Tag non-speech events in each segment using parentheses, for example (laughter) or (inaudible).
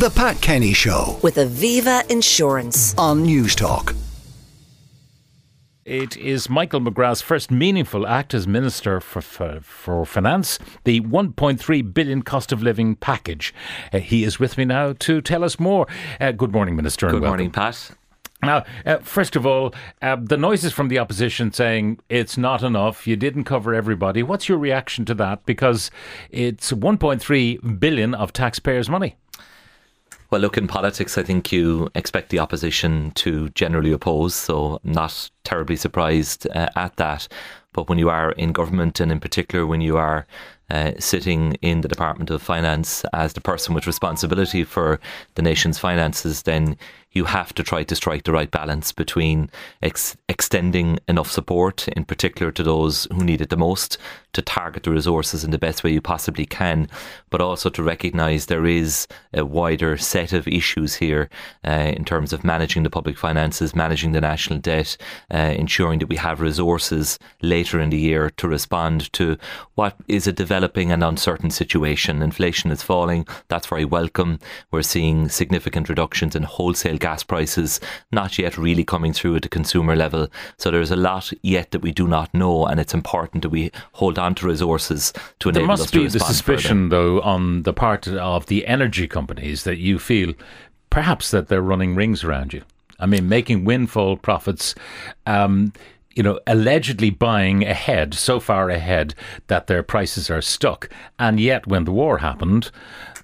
The Pat Kenny Show with Aviva Insurance. on Newstalk. It is Michael McGrath's first meaningful act as Minister for, for, for Finance, the 1.3 billion cost of living package. Uh, he is with me now to tell us more. Uh, good morning, Minister. Good welcome. morning, Pat. Now, uh, first of all, uh, the noises from the opposition saying it's not enough, you didn't cover everybody. What's your reaction to that? Because it's 1.3 billion of taxpayers' money. Well, look, in politics, I think you expect the opposition to generally oppose, so not terribly surprised uh, at that. But when you are in government, and in particular when you are uh, sitting in the Department of Finance as the person with responsibility for the nation's finances, then you have to try to strike the right balance between ex- extending enough support, in particular to those who need it the most, to target the resources in the best way you possibly can, but also to recognise there is a wider set of issues here uh, in terms of managing the public finances, managing the national debt, uh, ensuring that we have resources later in the year to respond to what is a developing and uncertain situation. Inflation is falling, that's very welcome. We're seeing significant reductions in wholesale gas prices, not yet really coming through at the consumer level. So there's a lot yet that we do not know, and it's important that we hold on to resources to enable There us must be the suspicion, further. though, on the part of the energy companies that you feel perhaps that they're running rings around you. I mean, making windfall profits. Um, you know, allegedly buying ahead, so far ahead that their prices are stuck. And yet, when the war happened,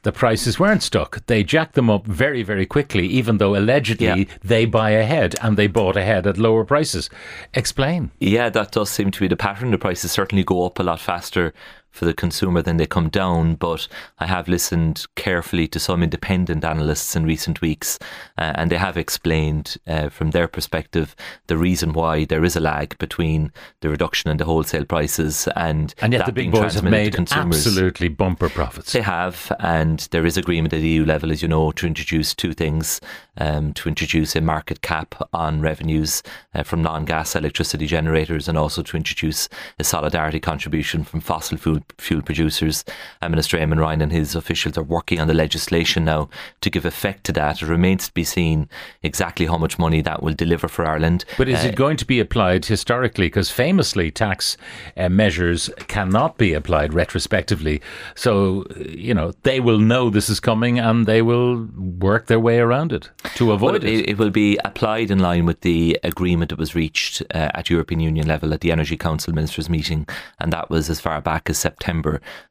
the prices weren't stuck. They jacked them up very, very quickly, even though allegedly Yeah. they buy ahead and they bought ahead at lower prices. Explain. Yeah, that does seem to be the pattern. The prices certainly go up a lot faster for the consumer than they come down. But I have listened carefully to some independent analysts in recent weeks, uh, and they have explained uh, from their perspective the reason why there is a lag between the reduction in the wholesale prices and And yet that the big boys have made absolutely bumper profits. They have, and there is agreement at EU level, as you know, to introduce two things: um, to introduce a market cap on revenues uh, from non-gas electricity generators, and also to introduce a solidarity contribution from fossil fuel fuel producers. Uh, Minister Eamon Ryan and his officials are working on the legislation now to give effect to that. It remains to be seen exactly how much money that will deliver for Ireland. But is Uh, it going to be applied historically? Because famously, tax uh, measures cannot be applied retrospectively. So, you know, they will know this is coming and they will work their way around it to avoid Well, it. it will be applied in line with the agreement that was reached uh, at European Union level at the Energy Council Ministers meeting, and that was as far back as September.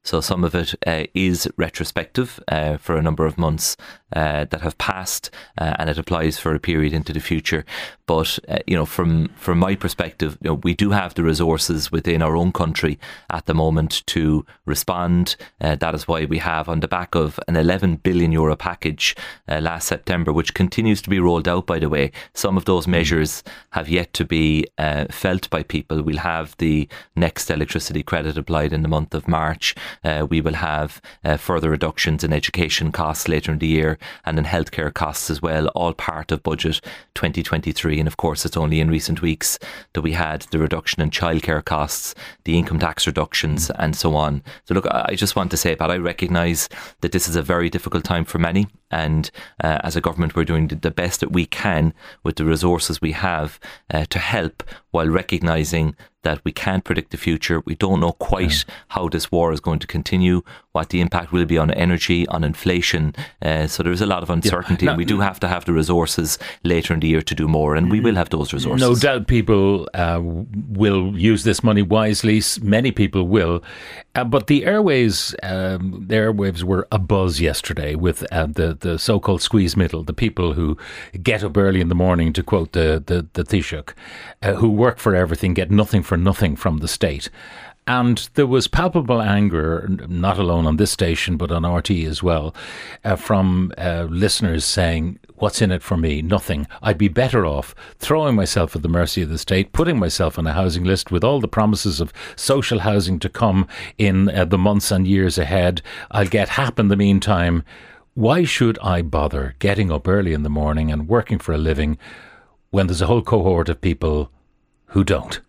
So some of it uh, is retrospective uh, for a number of months uh, that have passed, uh, and it applies for a period into the future. But uh, you know, from from my perspective, you know, we do have the resources within our own country at the moment to respond. Uh, that is why we have, on the back of an 11 billion euro package last September, which continues to be rolled out. By the way, some of those measures have yet to be felt by people. We'll have the next electricity credit applied in the month of March. Uh, we will have uh, further reductions in education costs later in the year and in healthcare costs as well, all part of budget 2023. And of course, it's only in recent weeks that we had the reduction in childcare costs, the income tax reductions, and so on. So, look, I just want to say, but I recognise that this is a very difficult time for many. And uh, as a government, we're doing the- the best that we can with the resources we have uh, to help while recognising that we can't predict the future. We don't know quite how this war is going to continue, what the impact will be on energy, on inflation. Uh, so there's a lot of uncertainty, Now- and we do have to have the resources later in the year to do more, and we will have those resources. No doubt people uh, will use this money wisely. Many people will. Uh, but the airways, um, the airwaves were abuzz yesterday with uh, the, the so called squeeze middle, the people who get up early in the morning, to quote the, the, the Taoiseach, uh, who work for everything, get nothing for nothing from the state. And there was palpable anger, not alone on this station, but on RTÉ as well, uh, from uh, listeners saying, What's in it for me? Nothing. I'd be better off throwing myself at the mercy of the state, putting myself on a housing list with all the promises of social housing to come in uh, the months and years ahead. I'll get HAP in the meantime. Why should I bother getting up early in the morning and working for a living when there's a whole cohort of people who don't?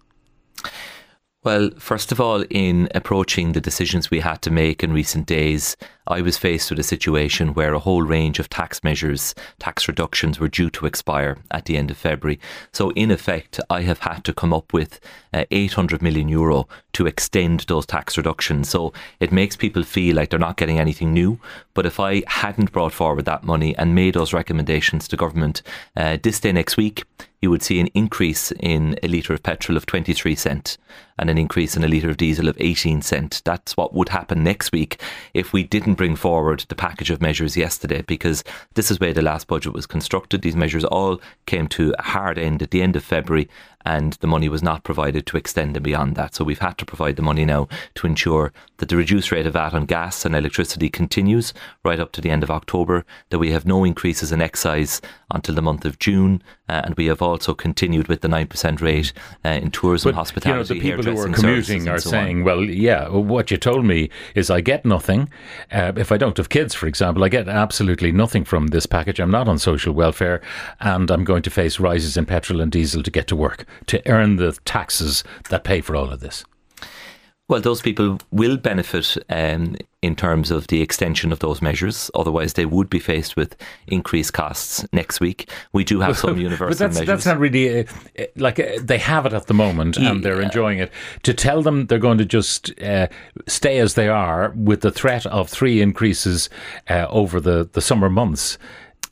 Well, first of all, in approaching the decisions we had to make in recent days, I was faced with a situation where a whole range of tax measures, tax reductions were due to expire at the end of February. So, in effect, I have had to come up with uh, 800 million euro to extend those tax reductions. So, it makes people feel like they're not getting anything new. But if I hadn't brought forward that money and made those recommendations to government uh, this day next week, you would see an increase in a litre of petrol of 23 cent and an increase in a litre of diesel of 18 cent. That's what would happen next week if we didn't bring forward the package of measures yesterday, because this is where the last budget was constructed. These measures all came to a hard end at the end of February and the money was not provided to extend them beyond that. So we've had to provide the money now to ensure that the reduced rate of VAT on gas and electricity continues right up to the end of October, that we have no increases in excise until the month of June, uh, and we have also continued with the 9% rate uh, in tourism, but, hospitality, you know, the people who are commuting are so saying, on. well, yeah, what you told me is I get nothing. Uh, if I don't have kids, for example, I get absolutely nothing from this package. I'm not on social welfare, and I'm going to face rises in petrol and diesel to get to work to earn the taxes that pay for all of this? Well, those people will benefit um, in terms of the extension of those measures. Otherwise, they would be faced with increased costs next week. We do have some (laughs) universal but that's, measures. That's not really uh, uh, like uh, they have it at the moment yeah. and they're enjoying it. To tell them they're going to just uh, stay as they are with the threat of three increases uh, over the, the summer months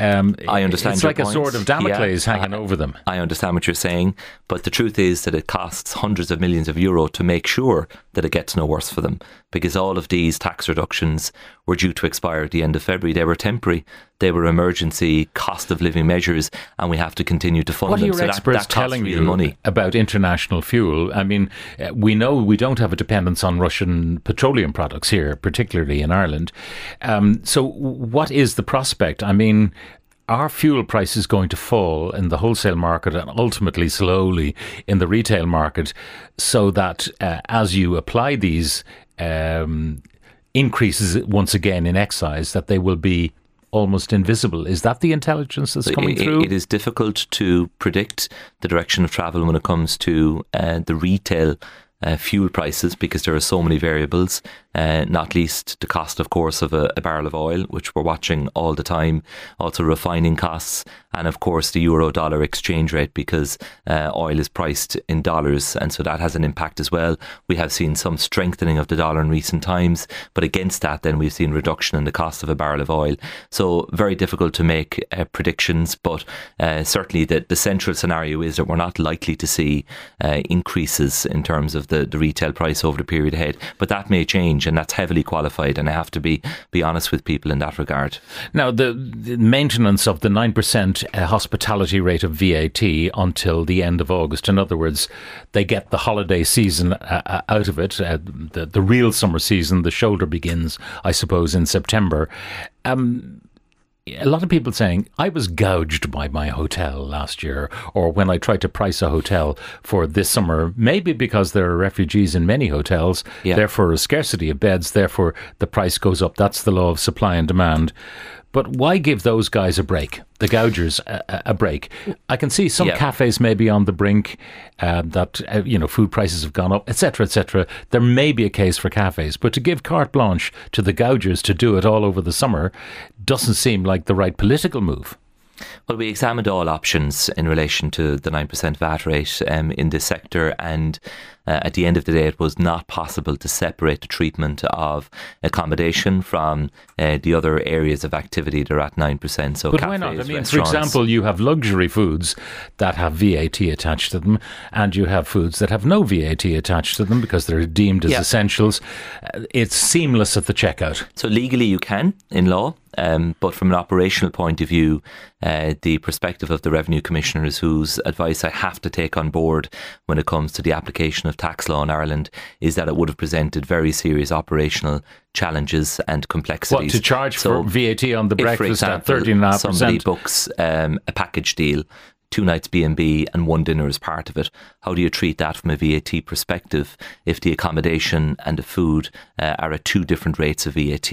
um, I understand. It's like point. a sword of Damocles yeah, hanging I, over them. I understand what you're saying, but the truth is that it costs hundreds of millions of euro to make sure that it gets no worse for them, because all of these tax reductions were due to expire at the end of February. They were temporary, they were emergency cost of living measures, and we have to continue to fund what them. What are your so experts that, that telling you money. about international fuel? I mean, uh, we know we don't have a dependence on Russian petroleum products here, particularly in Ireland. Um, so, what is the prospect? I mean, are fuel prices going to fall in the wholesale market and ultimately slowly in the retail market so that uh, as you apply these um, increases once again in excise that they will be almost invisible. Is that the intelligence that's coming it, through? It is difficult to predict the direction of travel when it comes to uh, the retail uh, fuel prices because there are so many variables, uh, not least the cost, of course, of a, a, barrel of oil, which we're watching all the time, also refining costs, and of course the euro dollar exchange rate because uh, oil is priced in dollars, and so that has an impact as well. We have seen some strengthening of the dollar in recent times, but against that, then we've seen reduction in the cost of a barrel of oil. So very difficult to make uh, predictions, but uh, certainly the, the central scenario is that we're not likely to see uh, increases in terms of the the, the retail price over the period ahead. But that may change, and that's heavily qualified. And I have to be be honest with people in that regard. Now, the, the maintenance of the nine percent uh, hospitality rate of VAT until the end of August. In other words, they get the holiday season uh, uh out of it. Uh, the the real summer season, the shoulder begins, I suppose, in September. Um, a lot of people saying I was gouged by my hotel last year, or when I tried to price a hotel for this summer, maybe because there are refugees in many hotels, yeah. therefore a scarcity of beds, therefore the price goes up. That's the law of supply and demand. But why give those guys a break, the gougers a, a break? I can see some yeah. cafes maybe on the brink uh, that uh, you know food prices have gone up, etc., etc. There may be a case for cafes, but to give carte blanche to the gougers to do it all over the summer doesn't seem like the right political move. Well, we examined all options in relation to the 9% VAT rate um, in this sector, and uh, at the end of the day, it was not possible to separate the treatment of accommodation from uh, the other areas of activity that are at 9%. So, but cafes, why not? I mean, for example, you have luxury foods that have VAT attached to them, and you have foods that have no VAT attached to them because they're deemed as yeah. essentials. Uh, it's seamless at the checkout. So, legally, you can in law. Um, but from an operational point of view, uh, the perspective of the revenue commissioners, whose advice I have to take on board when it comes to the application of tax law in Ireland, is that it would have presented very serious operational challenges and complexities. What to charge so for VAT on the breakfast example, at thirteen and a half percent? Somebody books um, a package deal two nights B&B and one dinner as part of it. How do you treat that from a VAT perspective if the accommodation and the food uh, are at two different rates of VAT?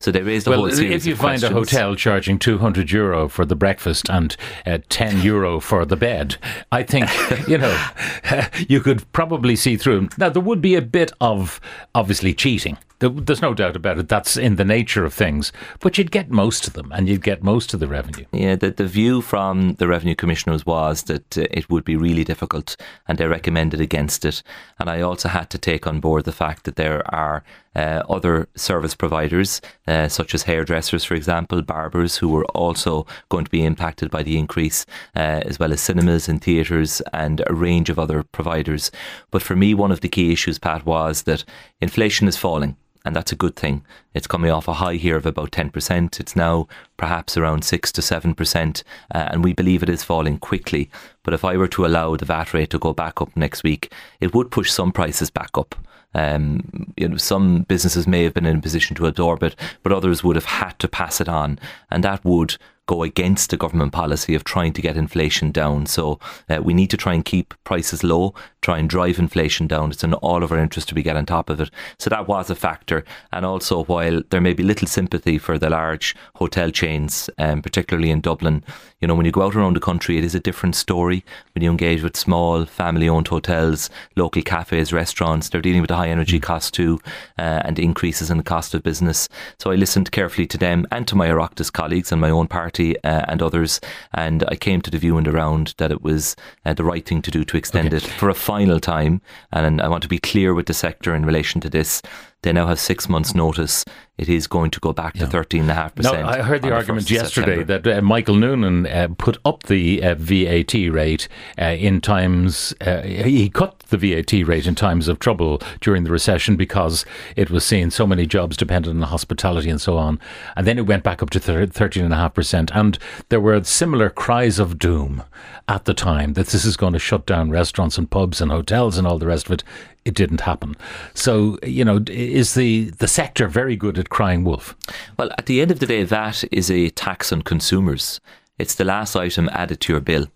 So there is the well, whole series if you find questions. a hotel charging 200 euro for the breakfast and uh, 10 euro for the bed, I think, (laughs) you know, (laughs) you could probably see through. Now, there would be a bit of, obviously, cheating There's no doubt about it. That's in the nature of things. But you'd get most of them and you'd get most of the revenue. Yeah, the, the view from the revenue commissioners was that uh, it would be really difficult and they recommended against it. And I also had to take on board the fact that there are uh, other service providers, uh, such as hairdressers, for example, barbers, who were also going to be impacted by the increase, uh, as well as cinemas and theatres and a range of other providers. But for me, one of the key issues, Pat, was that inflation is falling and that's a good thing. It's coming off a high here of about 10%. It's now perhaps around 6 to 7%, uh, and we believe it is falling quickly. But if I were to allow the VAT rate to go back up next week, it would push some prices back up. Um, you know, some businesses may have been in a position to absorb it, but others would have had to pass it on, and that would go against the government policy of trying to get inflation down. So uh, we need to try and keep prices low, try and drive inflation down. It's in all of our interest to be get on top of it. So that was a factor. And also, while there may be little sympathy for the large hotel chains, um, particularly in Dublin, you know, when you go out around the country, it is a different story. When you engage with small family-owned hotels, local cafes, restaurants, they're dealing with the high energy mm. costs too, uh, and increases in the cost of business. So I listened carefully to them and to my Oireachtas colleagues and my own party Party uh, and others. And I came to the view in the round that it was uh, the right thing to do to extend okay. it for a final time. And I want to be clear with the sector in relation to this. They now have six months' notice it is going to go back to thirteen and a half percent. I heard the argument yesterday that uh, Michael Noonan uh, put up the uh, VAT rate uh, in times. Uh, he cut the VAT rate in times of trouble during the recession because it was seen so many jobs dependent on hospitality and so on, and then it went back up to thirteen and a half percent. And there were similar cries of doom at the time that this is going to shut down restaurants and pubs and hotels and all the rest of it it didn't happen. So, you know, is the, the sector very good crying wolf? Well, at the end of the day, that is a tax on consumers. It's the last item added to your bill.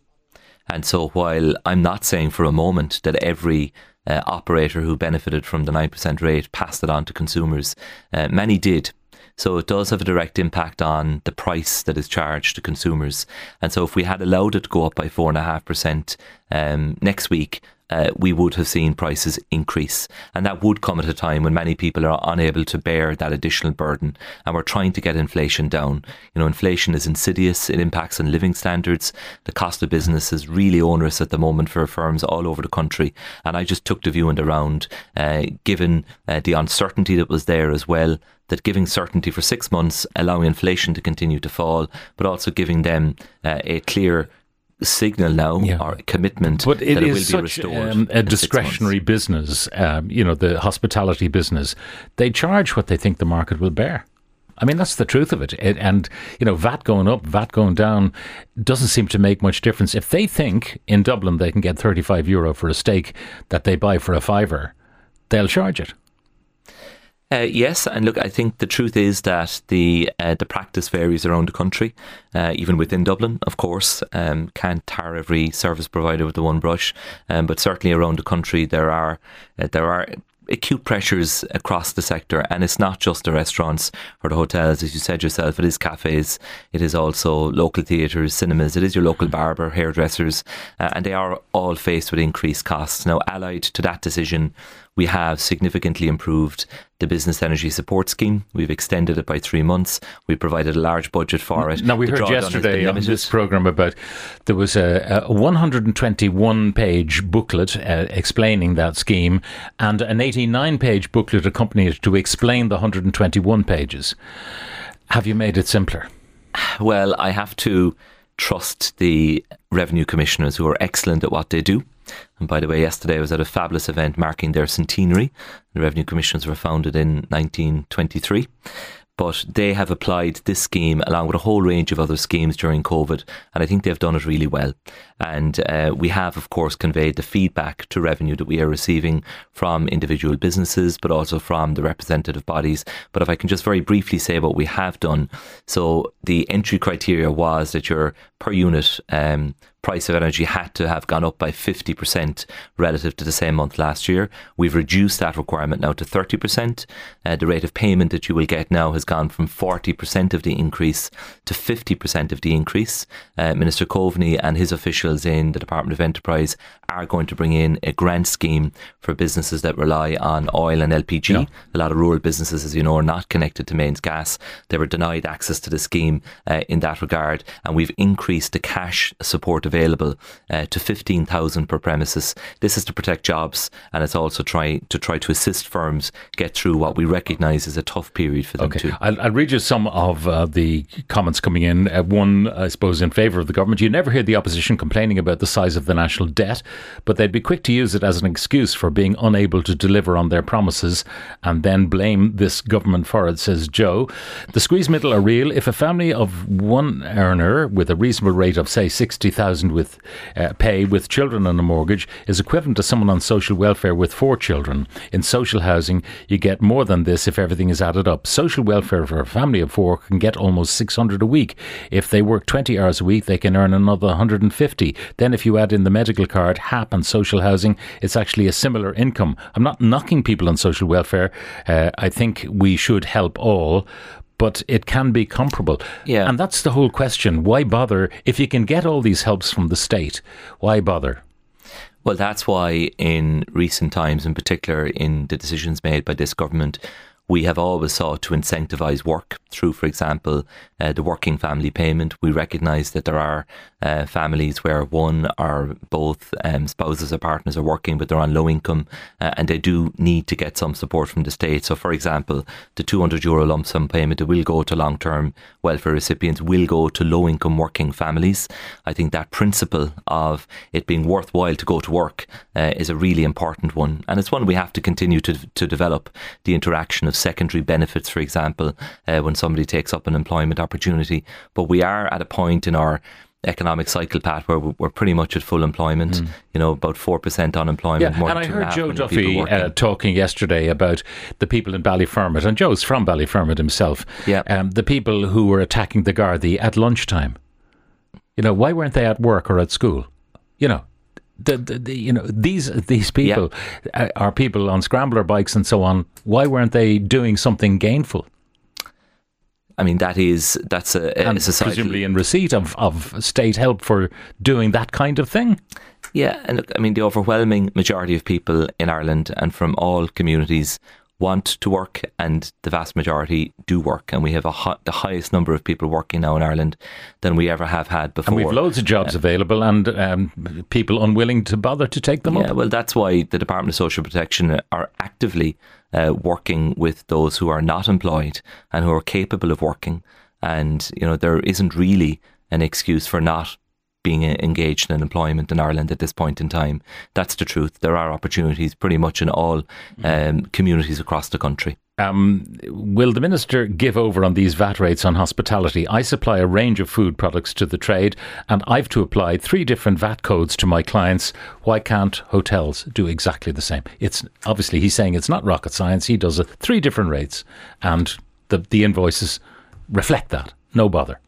And so, while I'm not saying for a moment that every uh, operator who benefited from the 9% rate passed it on to consumers, uh, many did. So it does have a direct impact on the price that is charged to consumers. And so if we had allowed it to go up by 4.5% um, next week, uh, we would have seen prices increase. And that would come at a time when many people are unable to bear that additional burden. And we're trying to get inflation down. You know, inflation is insidious, it impacts on living standards. The cost of business is really onerous at the moment for firms all over the country. And I just took the view in the round, uh, given uh, the uncertainty that was there as well that giving certainty for six months, allowing inflation to continue to fall, but also giving them uh, a clear signal now yeah. or commitment but it that it will such, be restored. Um, a discretionary business, um, you know, the hospitality business. They charge what they think the market will bear. I mean, that's the truth of it. it. And, you know, VAT going up, VAT going down doesn't seem to make much difference. If they think in Dublin they can get 35 euro for a steak that they buy for a fiver, they'll charge it. Uh, yes, and look, I think the truth is that the uh, the practice varies around the country, uh, even within Dublin, of course. Um, can't tar every service provider with the one brush, um, but certainly around the country there are uh, there are acute pressures across the sector, and it's not just the restaurants or the hotels, as you said yourself. It is cafes, it is also local theatres, cinemas, it is your local barber, hairdressers, uh, and they are all faced with increased costs. Now, allied to that decision we have significantly improved the Business Energy Support Scheme. We've extended it by three months. We provided a large budget for it. Now, we the heard yesterday on this programme about there was a, a 121 page booklet uh, explaining that scheme and an 89 page booklet accompanied it to explain the 121 pages. Have you made it simpler? Well, I have to trust the revenue commissioners who are excellent at what they do. And by the way, yesterday I was at a fabulous event marking their centenary. The Revenue Commissioners were founded in 1923 but they have applied this scheme along with a whole range of other schemes during COVID, and I think they've done it really well. And uh, we have, of course, conveyed the feedback to revenue that we are receiving from individual businesses, but also from the representative bodies. But if I can just very briefly say what we have done. So the entry criteria was that your per unit um, price of energy had to have gone up by 50% relative to the same month last year. We've reduced that requirement now to 30%. Uh, the rate of payment that you will get now has gone from 40% of the increase to 50% of the increase. Uh, Minister Coveney and his officials in the Department of Enterprise are going to bring in a grant scheme for businesses that rely on oil and LPG. Yeah. A lot of rural businesses, as you know, are not connected to mains gas. They were denied access to the scheme uh, in that regard, and we've increased the cash support available uh, to 15,000 per premises. This is to protect jobs, and it's also try to try to assist firms get through what we recognise as a tough period for them okay. too. I'll, I'll read you some of uh, the comments coming in. Uh, one, I suppose, in favour of the government. You never hear the opposition complaining about the size of the national debt, but they'd be quick to use it as an excuse for being unable to deliver on their promises and then blame this government for it, says Joe. The squeeze middle are real. If a family of one earner with a reasonable rate of, say, 60,000 with uh, pay with children on a mortgage is equivalent to someone on social welfare with four children. In social housing, you get more than this if everything is added up. Social welfare for a family of four can get almost 600 a week. If they work 20 hours a week, they can earn another 150. Then if you add in the medical card, HAP and social housing, it's actually a similar income. I'm not knocking people on social welfare. Uh, I think we should help all, but it can be comparable. Yeah. And that's the whole question. Why bother? If you can get all these helps from the state, why bother? Well, that's why in recent times, in particular in the decisions made by this government, we have always sought to incentivise work through, for example, uh, the working family payment. We recognise that there are uh, families where one or both um, spouses or partners are working, but they're on low income uh, and they do need to get some support from the state. So, for example, the 200 euro lump sum payment that will go to long term welfare recipients will go to low income working families. I think that principle of it being worthwhile to go to work uh, is a really important one. And it's one we have to continue to, to develop the interaction of secondary benefits, for example, uh, when somebody takes up an employment opportunity. But we are at a point in our economic cycle path where we're pretty much at full employment. Mm. You know, about four percent unemployment. Yeah, and I heard Joe Duffy uh, talking yesterday about the people in Ballyfermot, and Joe's from Ballyfermot himself. Yeah, um, the people who were attacking the Gardaí at lunchtime. You know, why weren't they at work or at school? You know, the, the, the, you know these these people yeah. are people on scrambler bikes and so on. Why weren't they doing something gainful? I mean, that is that's a, and societal... presumably in receipt of, of state help for doing that kind of thing. Yeah, and look, I mean, the overwhelming majority of people in Ireland and from all communities want to work, and the vast majority do work. And we have a the highest number of people working now in Ireland than we ever have had before. And we've loads of jobs uh, available, and um, people unwilling to bother to take them yeah, up. Yeah, well, that's why the Department of Social Protection are actively uh, working with those who are not employed and who are capable of working. And you know, there isn't really an excuse for not being engaged in employment in Ireland at this point in time. That's the truth. There are opportunities pretty much in all um, communities across the country. Um, will the minister give over on these VAT rates on hospitality? I supply a range of food products to the trade, and I've to apply three different VAT codes to my clients. Why can't hotels do exactly the same? It's obviously he's saying it's not rocket science. He does it three different rates, and the the invoices reflect that. No bother.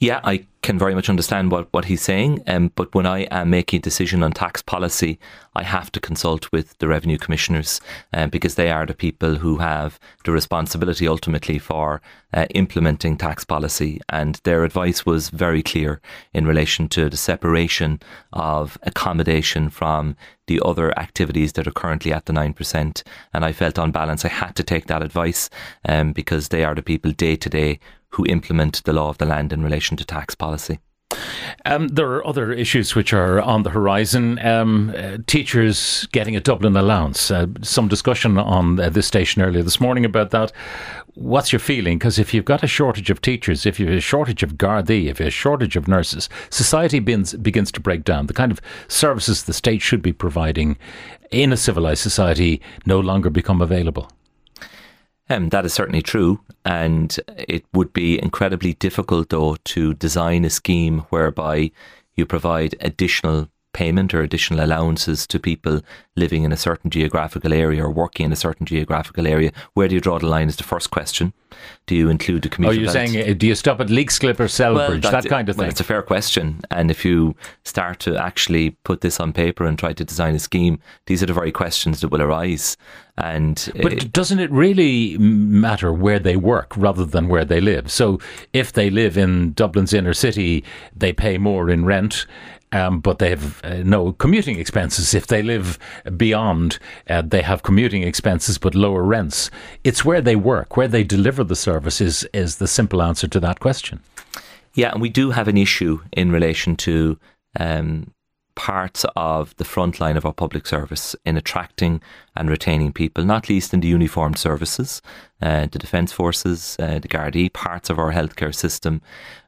Yeah, I can very much understand what, what he's saying. Um, but when I am making a decision on tax policy, I have to consult with the revenue commissioners um, because they are the people who have the responsibility ultimately for uh, implementing tax policy. And their advice was very clear in relation to the separation of accommodation from the other activities that are currently at the 9%. And I felt on balance I had to take that advice um, because they are the people day to day who implement the law of the land in relation to tax policy. Um, there are other issues which are on the horizon. Um, uh, teachers getting a Dublin allowance. Uh, some discussion on uh, this station earlier this morning about that. What's your feeling? Because if you've got a shortage of teachers, if you have a shortage of Gardaí, if you have a shortage of nurses, society begins, begins to break down. The kind of services the state should be providing in a civilised society no longer become available. Um, that is certainly true. And it would be incredibly difficult, though, to design a scheme whereby you provide additional payment or additional allowances to people living in a certain geographical area or working in a certain geographical area. Where do you draw the line? Is the first question. Do you include the commuter? Oh, you're belt? saying, uh, do you stop at Leixlip or Celbridge, that's that kind of well, thing? it's a fair question. And if you start to actually put this on paper and try to design a scheme, these are the very questions that will arise. And uh, But doesn't it really matter where they work rather than where they live? So if they live in Dublin's inner city, they pay more in rent. Um, but they have uh, no commuting expenses. If they live beyond, uh, they have commuting expenses but lower rents. It's where they work, where they deliver the service is, is the simple answer to that question. Yeah, and we do have an issue in relation to um, parts of the front line of our public service in attracting and retaining people, not least in the uniformed services, uh, the Defence Forces, uh, the Gardaí, parts of our healthcare system.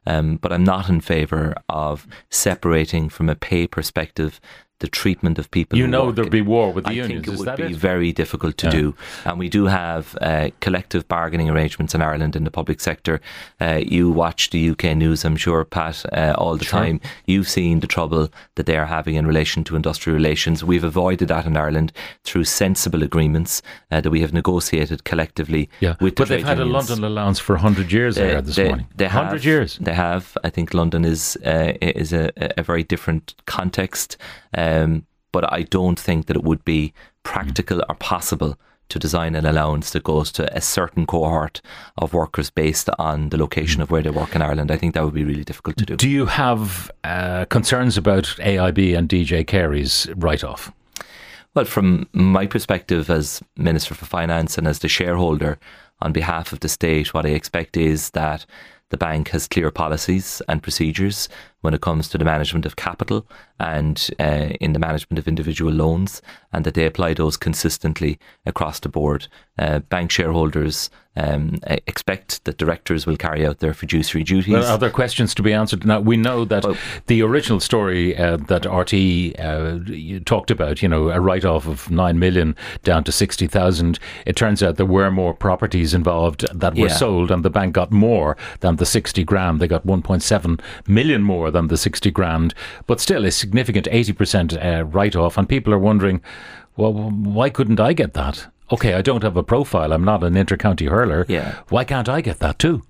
Um, but I'm not in favour of separating from a pay perspective the treatment of people. You know there'd be war with the I unions. think it is would be it? very difficult to Yeah. do. And we do have uh, collective bargaining arrangements in Ireland in the public sector. Uh, you watch the UK news, I'm sure, Pat, uh, all the Sure. time. You've seen the trouble that they are having in relation to industrial relations. We've avoided that in Ireland through sensible agreements uh, that we have negotiated collectively Yeah, with the but they've had a. London allowance for 100 years They- there this they, morning. They 100 have, years. They have. I think London is uh, is a, a very different context, um, but I don't think that it would be practical or possible to design an allowance that goes to a certain cohort of workers based on the location of where they work in Ireland. I think that would be really difficult to do. Do you have uh, concerns about AIB and DJ Carey's write off? Well, from my perspective as Minister for Finance and as the shareholder on behalf of the state, what I expect is that the bank has clear policies and procedures when it comes to the management of capital and uh, in the management of individual loans, and that they apply those consistently across the board. Uh, bank shareholders um, expect that directors will carry out their fiduciary duties. Well, are there questions to be answered? Now, we know that Well- the original story uh, that RTÉ uh, talked about, you know, a write off of 9 million down to 60,000, it turns out there were more properties involved that were Yeah. sold, and the bank got more than the 60 grand. They got 1.7 million more than the 60 grand, but still a significant 80% uh, write off. And people are wondering, well, why couldn't I get that? Okay, I don't have a profile. I'm not an intercounty hurler. Yeah. Why can't I get that too?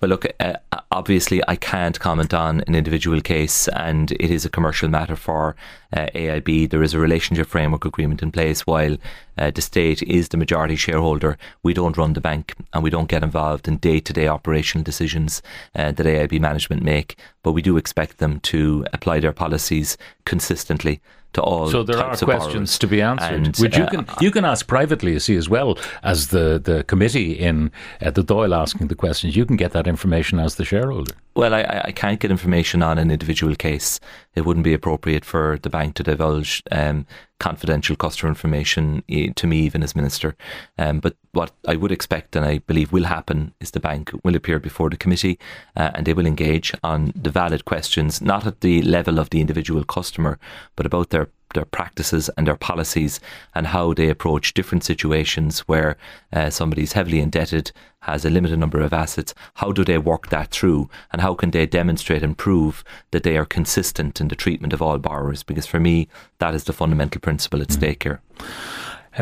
Well, look, uh, obviously, I can't comment on an individual case, and it is a commercial matter for uh, AIB. There is a relationship framework agreement in place. While uh, the state is the majority shareholder, we don't run the bank and we don't get involved in day to day operational decisions uh, that AIB management make. But we do expect them to apply their policies consistently to all. So there are questions to be answered, And, which you uh, can you can ask privately, you see, as well as the the committee in uh, the Dáil asking the questions. You can get that information as the shareholder. Well, I, I- can't get information on an individual case. It wouldn't be appropriate for the bank to divulge um, confidential customer information eh, to me, even as minister. Um, but what I would expect, and I believe will happen, is the bank will appear before the committee uh, and they will engage on the valid questions, not at the level of the individual customer, but about their their practices and their policies and how they approach different situations where uh, somebody's heavily indebted, has a limited number of assets. How do they work that through and how can they demonstrate and prove that they are consistent in the treatment of all borrowers? Because for me, that is the fundamental principle at stake here.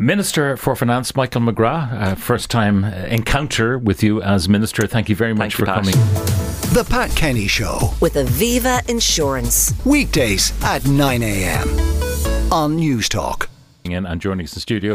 Minister for Finance Michael McGrath, uh, first time uh, encounter with you as minister. Thank you very much Thank for Pat. coming. The Pat Kenny Show. with Aviva Insurance. Weekdays at 9 a.m. on Newstalk. and joining us in studio.